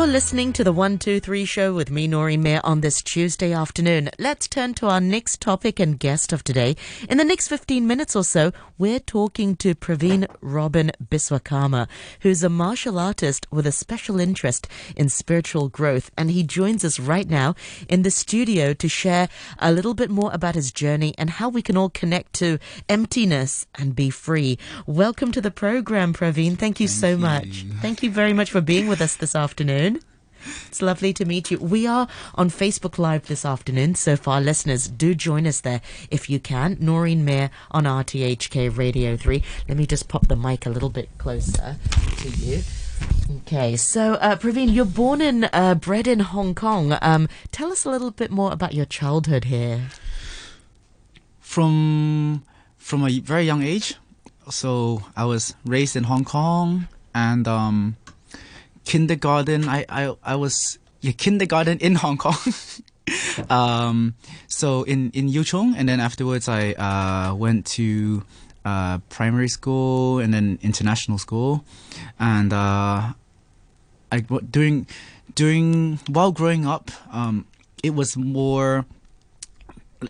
You're listening to the 123 show with me, Nori Mayer, on this Tuesday afternoon. Let's turn to our next topic and guest of today. In the next 15 minutes or so, we're talking to Praveen Robin Biswakarma, who's a martial artist with a special interest in spiritual growth. And he joins us right now in the studio to share a little bit more about his journey and how we can all connect to emptiness and be free. Welcome to the program, Praveen. Thank you Thank so you. much. Thank you very much for being with us this afternoon. It's lovely to meet you. We are on Facebook Live this afternoon, so for our listeners, do join us there if you can. Noreen Mayer on RTHK Radio 3. Let me just pop the mic a little bit closer to you. Okay, so uh, Praveen, you're born and uh, bred in Hong Kong. Um, tell us a little bit more about your childhood here. From from a very young age, so I was raised in Hong Kong and um, kindergarten. I I I was yeah, kindergarten in Hong Kong. um, so in in Yuchong, and then afterwards I uh, went to uh, primary school and then international school, and uh, I during during while growing up, um, it was more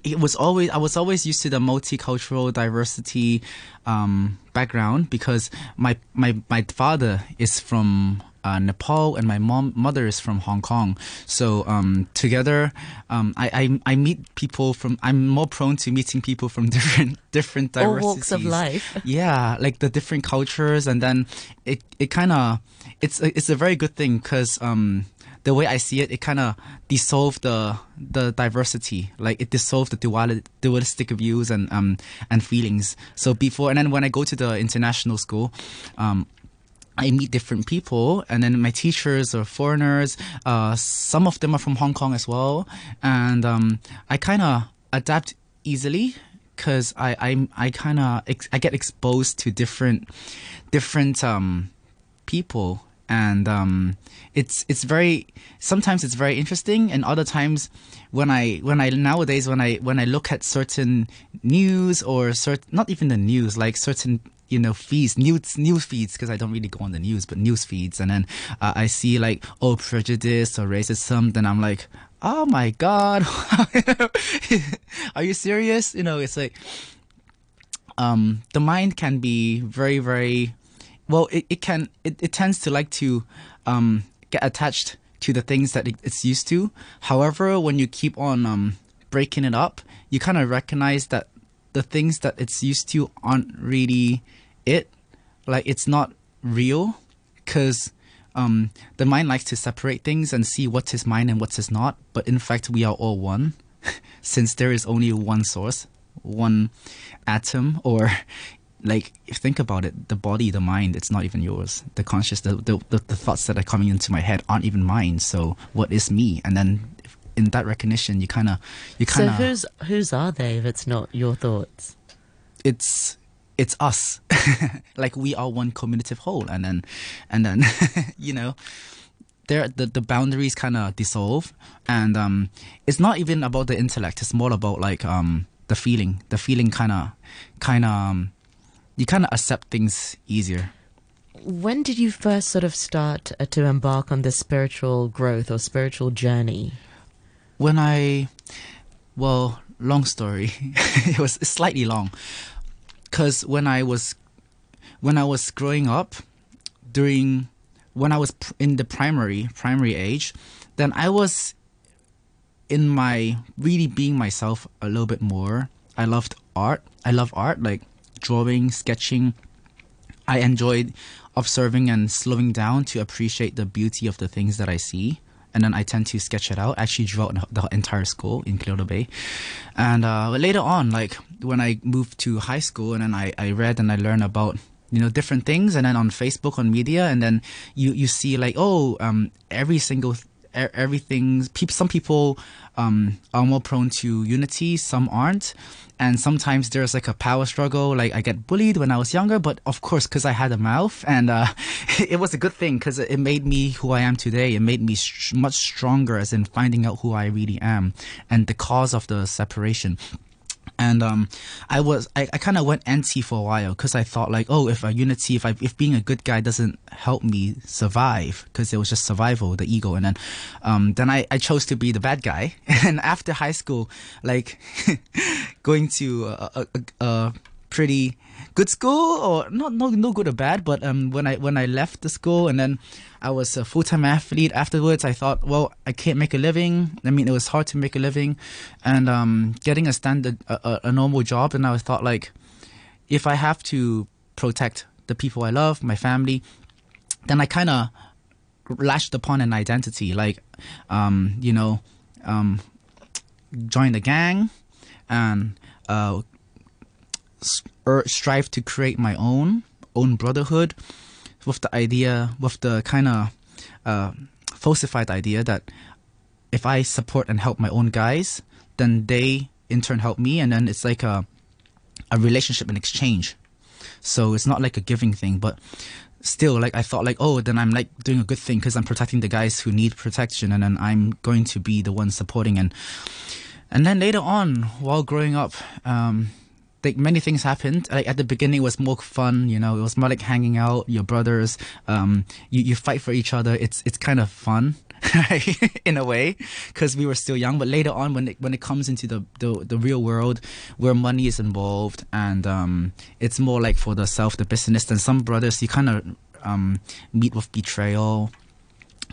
it was always I was always used to the multicultural diversity um, background because my my my father is from uh, Nepal and my mom mother is from Hong Kong. So um, together, um, I, I I meet people from. I'm more prone to meeting people from different different All walks of life. Yeah, like the different cultures, and then it it kind of it's a, it's a very good thing because um the way I see it, it kind of dissolved the the diversity, like it dissolved the duali- dualistic views and um and feelings. So before and then when I go to the international school, um. I meet different people, and then my teachers are foreigners. Uh, some of them are from Hong Kong as well, and um, I kind of adapt easily because I I I kind of ex- I get exposed to different different um people and um, it's it's very sometimes it's very interesting and other times when I when I nowadays when I when I look at certain news or certain not even the news like certain you know feeds news news feeds because I don't really go on the news but news feeds. And then uh, I see like oh prejudice or racism. Then I'm like oh my god. Are you serious? You know it's like um the mind can be very very well it, it can it, it tends to like to um get attached to the things that it, it's used to. However when you keep on um breaking it up you kind of recognize that the things that it's used to aren't really it like it's not real because um the mind likes to separate things and see what is mine and what is not but in fact we are all one since there is only one source one atom or like think about it the body the mind it's not even yours the conscious the, the, the, the thoughts that are coming into my head aren't even mine so what is me and then in that recognition you kind of you kind of so whose whose are they if it's not your thoughts? it's it's us. Like we are one communicative whole. And then and then you know there the, the boundaries kind of dissolve. And um it's not even about the intellect. It's more about like um the feeling. The feeling kind of kind of um, you kind of accept things easier. When did you first sort of start uh, to embark on this spiritual growth or spiritual journey? when I, well, long story. it was slightly long, because when I was, when I was growing up, during when I was in the primary primary age, then I was in my really being myself a little bit more. I loved art. I love art, like drawing, sketching. I enjoyed observing and slowing down to appreciate the beauty of the things that I see. And then I tend to sketch it out. I actually drew out the entire school in Clear Bay. And uh, later on, like when I moved to high school, and then I, I read and I learned about you know different things, and then on Facebook, on media, and then you you see like oh um every single th- e- everything. Some people um are more prone to unity, some aren't and sometimes there's like a power struggle like i get bullied when i was younger but of course because i had a mouth and uh, it was a good thing because it made me who i am today it made me sh- much stronger as in finding out who i really am and the cause of the separation and um, I was I, I kind of went anti for a while because I thought like oh if a unity if I, if being a good guy doesn't help me survive because it was just survival the ego. And then um, then I, I chose to be the bad guy. And after high school like going to a, a, a pretty good school or not no no good or bad but um when I when I left the school and then I was a full time athlete afterwards I thought well I can't make a living. I mean it was hard to make a living and um getting a standard a, a normal job. And I thought like if I have to protect the people I love my family then I kind of lashed upon an identity. Like um you know um join the gang and uh strive to create my own own brotherhood with the idea with the kind of uh, falsified idea that if I support and help my own guys, then they in turn help me, and then it's like a a relationship in exchange. So it's not like a giving thing, but still, like I thought, like oh, then I'm like doing a good thing because I'm protecting the guys who need protection, and then I'm going to be the one supporting and. And then later on, while growing up, um, like many things happened. Like at the beginning, it was more fun. You know, it was more like hanging out, your brothers. Um, you you fight for each other. It's it's kind of fun. in a way, because we were still young. But later on, when it when it comes into the the, the real world, where money is involved, and um, it's more like for the self, the business. And some brothers, you kind of um, meet with betrayal,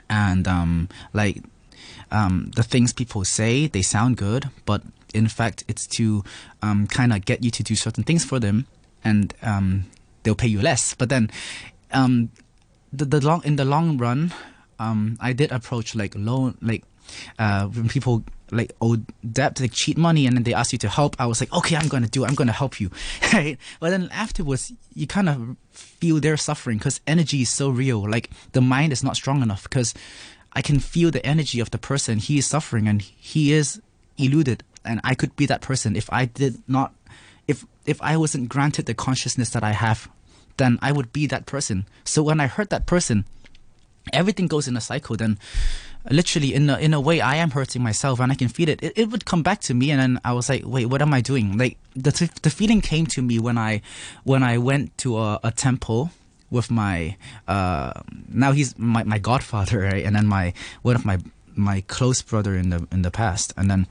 and um, like um, the things people say, they sound good, but in fact, it's to um, kind of get you to do certain things for them, and um, they'll pay you less. But then, um, the, the long in the long run, um, I did approach like loan like uh, when people like owe debt, like cheat money, and then they ask you to help. I was like, okay, I'm gonna do. it. I'm gonna help you, right? But then afterwards, you kind of feel their suffering because energy is so real. Like the mind is not strong enough because I can feel the energy of the person. He is suffering and he is eluded and I could be that person if I did not if if I wasn't granted the consciousness that I have, then I would be that person. So when I hurt that person, everything goes in a cycle. Then, literally in a in a way, I am hurting myself, and I can feel it. It, it would come back to me, and then I was like, wait, what am I doing? Like the the feeling came to me when I when I went to a, a temple with my uh now he's my my godfather right and then my one of my my close brother in the in the past and then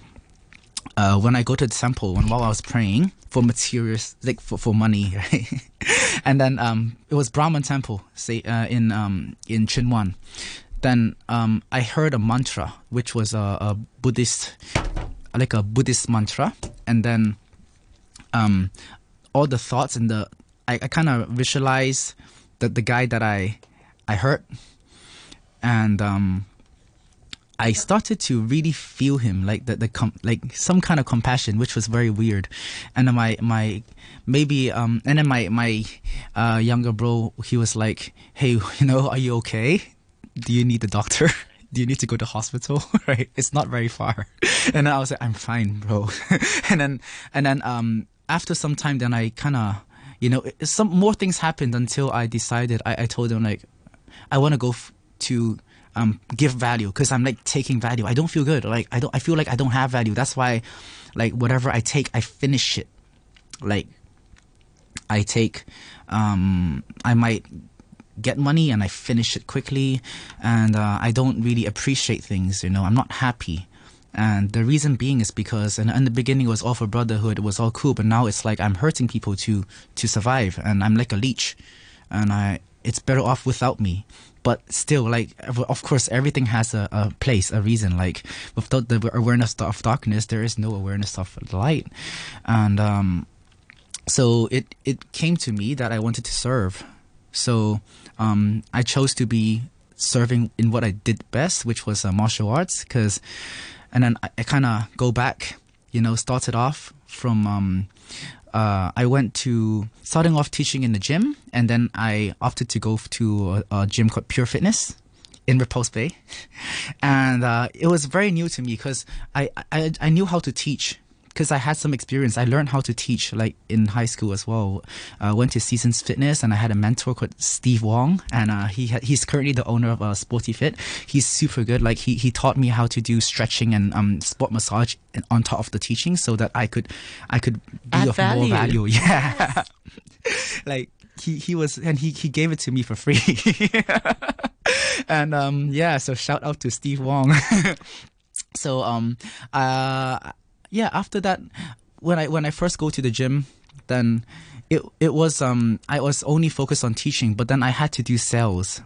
uh, when I go to the temple, when while I was praying for materials, like for, for money, right? and then um, it was Brahman temple, say uh, in um, in Chinwan. Then um, I heard a mantra, which was a, a, Buddhist, like a Buddhist mantra, and then um, all the thoughts and the I, I kind of visualize that the guy that I I heard, and um, I started to really feel him, like the, the com- like some kind of compassion, which was very weird. And then my my maybe um and then my my uh, younger bro, he was like, "Hey, you know, are you okay? Do you need the doctor?" do you need to go to hospital? right? It's not very far. And I was like, I'm fine, bro. and then and then um after some time, then I kind of you know some more things happened until I decided. I, I told him like I want to go f- to um, give value because I'm like taking value. I don't feel good. Like I don't. I feel like I don't have value. That's why, like whatever I take, I finish it. Like I take, um, I might get money and I finish it quickly, and uh, I don't really appreciate things. You know, I'm not happy. And the reason being is because in, in the beginning it was all for brotherhood, it was all cool, but now it's like I'm hurting people to to survive, and I'm like a leech, and I it's better off without me but still like of course everything has a, a place a reason. Like without the awareness of darkness there is no awareness of light. And um, so it it came to me that i wanted to serve. So um, i chose to be serving in what i did best which was uh, martial arts because and then i, I kind of go back you know started off from um, uh, I went to starting off teaching in the gym, and then I opted to go to a, a gym called Pure Fitness in Repulse Bay, and uh, it was very new to me because I, I I knew how to teach because I had some experience. I learned how to teach like in high school as well. I uh, went to Seasons Fitness and I had a mentor called Steve Wong, and uh, he had, he's currently the owner of uh, Sporty Fit. He's super good. Like he he taught me how to do stretching and um sport massage on top of the teaching so that I could I could be Add of value. more value. Yeah, like he he was and he he gave it to me for free. and um yeah, so shout out to Steve Wong. so um uh yeah after that when i when i first go to the gym then it it was um i was only focused on teaching but then i had to do sales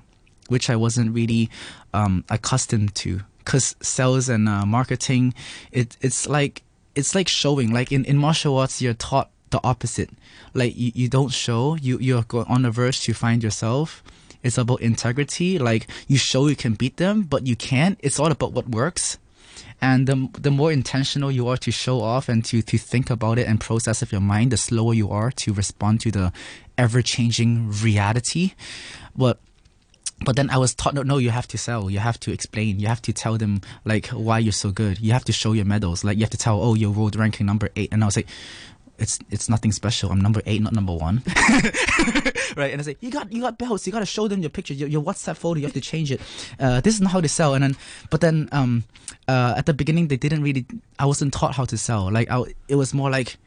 which i wasn't really um accustomed to. Because sales and uh, marketing it it's like it's like showing. Like in in martial arts you're taught the opposite. Like you, you don't show you you're on the verge to find yourself. It's about integrity. Like you show you can beat them but you can't. It's all about what works and the, the more intentional you are to show off and to, to think about it and process of your mind, the slower you are to respond to the ever changing reality. But but then I was taught no, no, you have to sell, you have to explain, you have to tell them like why you're so good. You have to show your medals, like you have to tell, oh, you're world ranking number eight, and I was like. It's it's nothing special. I'm number eight, not number one, right? And I say you got you got belts. You got to show them your picture, your, your WhatsApp photo. You have to change it. Uh, this is not how they sell. And then, but then um, uh, at the beginning they didn't really. I wasn't taught how to sell. Like I, it was more like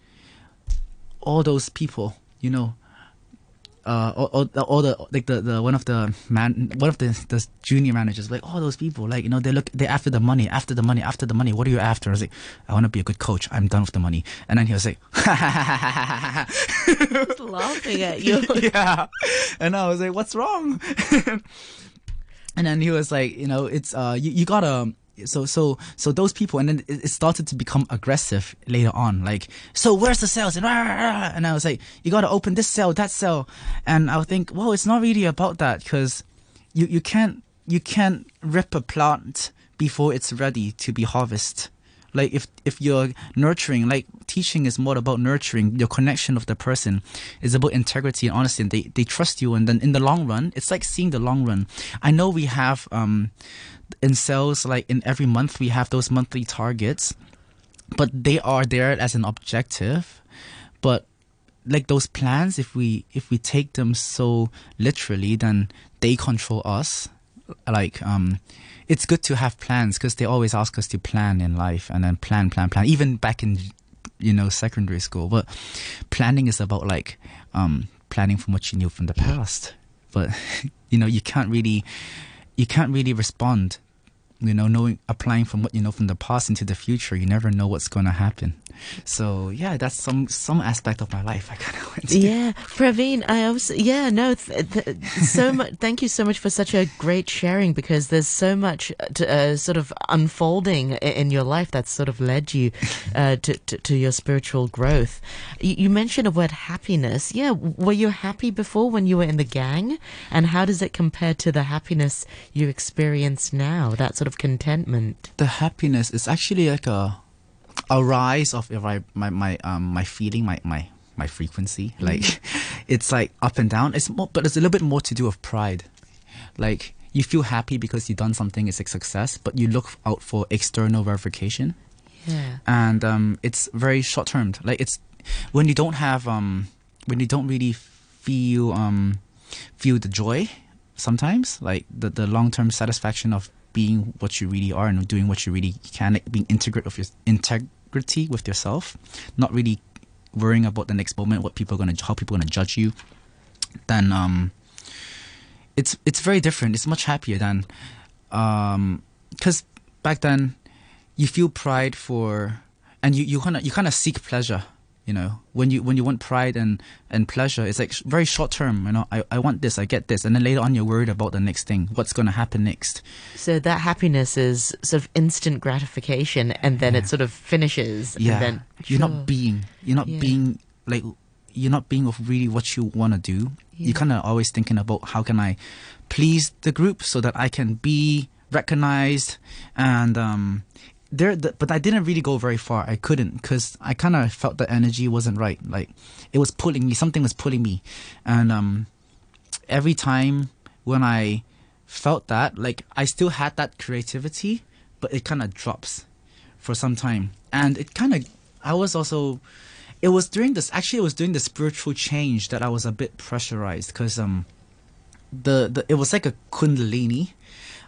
all those people, you know, uh, all, all, all the like the, the one of the man, one of the the junior managers, like all those people, like you know, they look they after the money, after the money, after the money. What are you after? I was like, I want to be a good coach. I'm done with the money. And then he was like, Just laughing at you. yeah, and I was like, what's wrong? and then he was like, you know, it's uh, you, you gotta so so so those people and then it, started to become aggressive later on. Like so where's the sales and, rah, rah, and i was like you got to open this cell that cell. And i would think well it's not really about that because you you can't you can't rip a plant before it's ready to be harvested like if if you're nurturing like teaching is more about nurturing. Your connection of the person is about integrity and honesty. And they, they trust you. And then in the long run it's like seeing the long run. I know we have um in sales like in every month we have those monthly targets but they are there as an objective. But like those plans if we if we take them so literally then they control us like um it's good to have plans because they always ask us to plan in life and then plan plan plan even back in you know secondary school. But planning is about like um planning from what you knew from the past. But you know you can't really you can't really respond you know knowing applying from what you know from the past into the future. You never know what's going to happen so yeah that's some some aspect of my life i kind of went to Yeah, Praveen, I also yeah no, th- th- so much. Thank you so much for such a great sharing because there's so much to, uh, sort of unfolding in your life that's sort of led you uh, to, to to your spiritual growth. You, you mentioned the word happiness. Yeah, were you happy before when you were in the gang, and how does it compare to the happiness you experience now? That sort of contentment. the happiness is actually like a a rise of if I, my my um my feeling my my my frequency. Like it's like up and down. It's more but it's a little bit more to do with pride. Like you feel happy because you've done something it's a success but you look out for external verification. Yeah. and um, it's very short term. Like it's when you don't have um, when you don't really feel um, feel the joy sometimes, like the the long term satisfaction of being what you really are and doing what you really can, like being integrate with your integrity with yourself, not really worrying about the next moment, what people are gonna how people are gonna judge you. Then um, it's it's very different. It's much happier than because back then you feel pride for and you you kind of you kind of seek pleasure you know when you when you want pride and and pleasure it's like very short term you know I, I want this i get this and then later on you're worried about the next thing what's going to happen next So that happiness is sort of instant gratification, and then it sort of finishes. yeah And then you're Sure. not being you're not Yeah. being like you're not being of really what you want to do Yeah. you're kind of always thinking about how can i please the group so that i can be recognized and um there the, but i didn't really go very far i couldn't because i kind of felt the energy wasn't right like it was pulling me something was pulling me and um every time when i felt that like i still had that creativity but it kind of drops for some time and it kind of I was also. It was during this. Actually, it was during the spiritual change that I was a bit pressurized because um, the, the it was like a kundalini,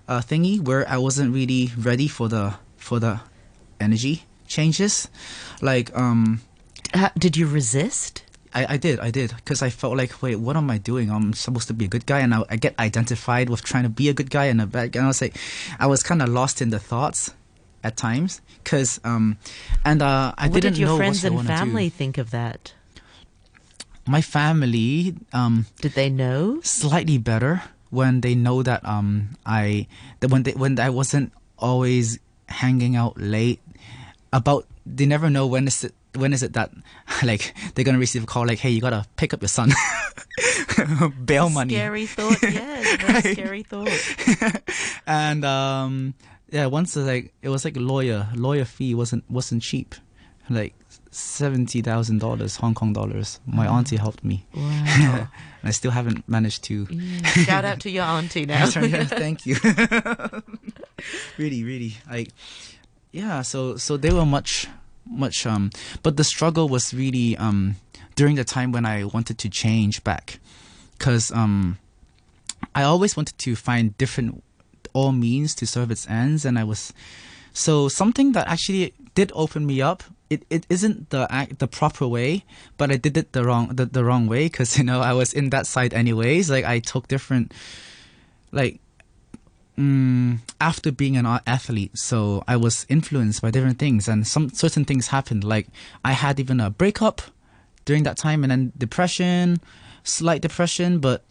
uh, thingy where I wasn't really ready for the for the energy changes, like um. Did you resist? I, I did, I did, because I felt like, wait, what am I doing? I'm supposed to be a good guy, and I, I get identified with trying to be a good guy and a bad guy. And I was like, I was kind of lost in the thoughts at times, because um, and uh, I what didn't did your friends and family think of that? My family, um, Did they know? slightly better when they know that um I that when they when I wasn't always hanging out late about they never know when is it when is it that like they're gonna receive a call like hey you gotta pick up your son bail money Scary thought. Yes, very Right. scary thought. and um yeah once uh, like it was like a lawyer lawyer fee wasn't wasn't cheap like seventy thousand dollars Hong Kong dollars my auntie helped me Wow. and I still haven't managed to Yeah. Shout out to your auntie now. Yeah, Thank you. really, really. Like, yeah. So, so they were much, much. Um, but the struggle was really um during the time when I wanted to change back, because um, I always wanted to find different all means to serve its ends, and I was so something that actually did open me up. It, it isn't the the proper way, but I did it the wrong the, the wrong way because you know I was in that side anyways. Like I took different like mm, after being an athlete so i was influenced by different things and some certain things happened like i had even a breakup during that time and then depression slight depression but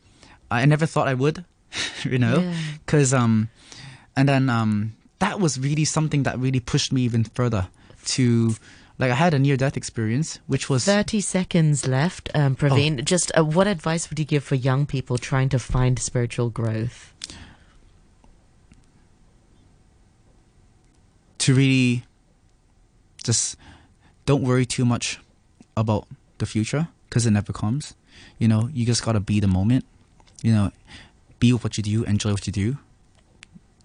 i never thought i would you know Yeah. because um and then um that was really something that really pushed me even further to like i had a near death experience which was 30 seconds left. Um, Praveen, just uh, what advice would you give for young people trying to find spiritual growth? To really just don't worry too much about the future because it never comes. You know, you just gotta be the moment. You know, be with what you do, enjoy what you do.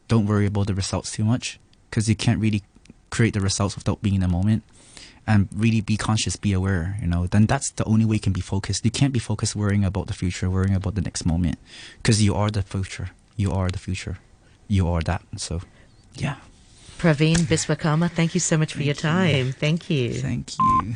Don't worry about the results too much because you can't really create the results without being in the moment. And really be conscious, be aware. You know, then that's the only way you can be focused. You can't be focused worrying about the future, worrying about the next moment, because you are the future. You are the future. You are that. So, yeah. Praveen Biswakarma, thank you so much for your time. Thank you. Thank you.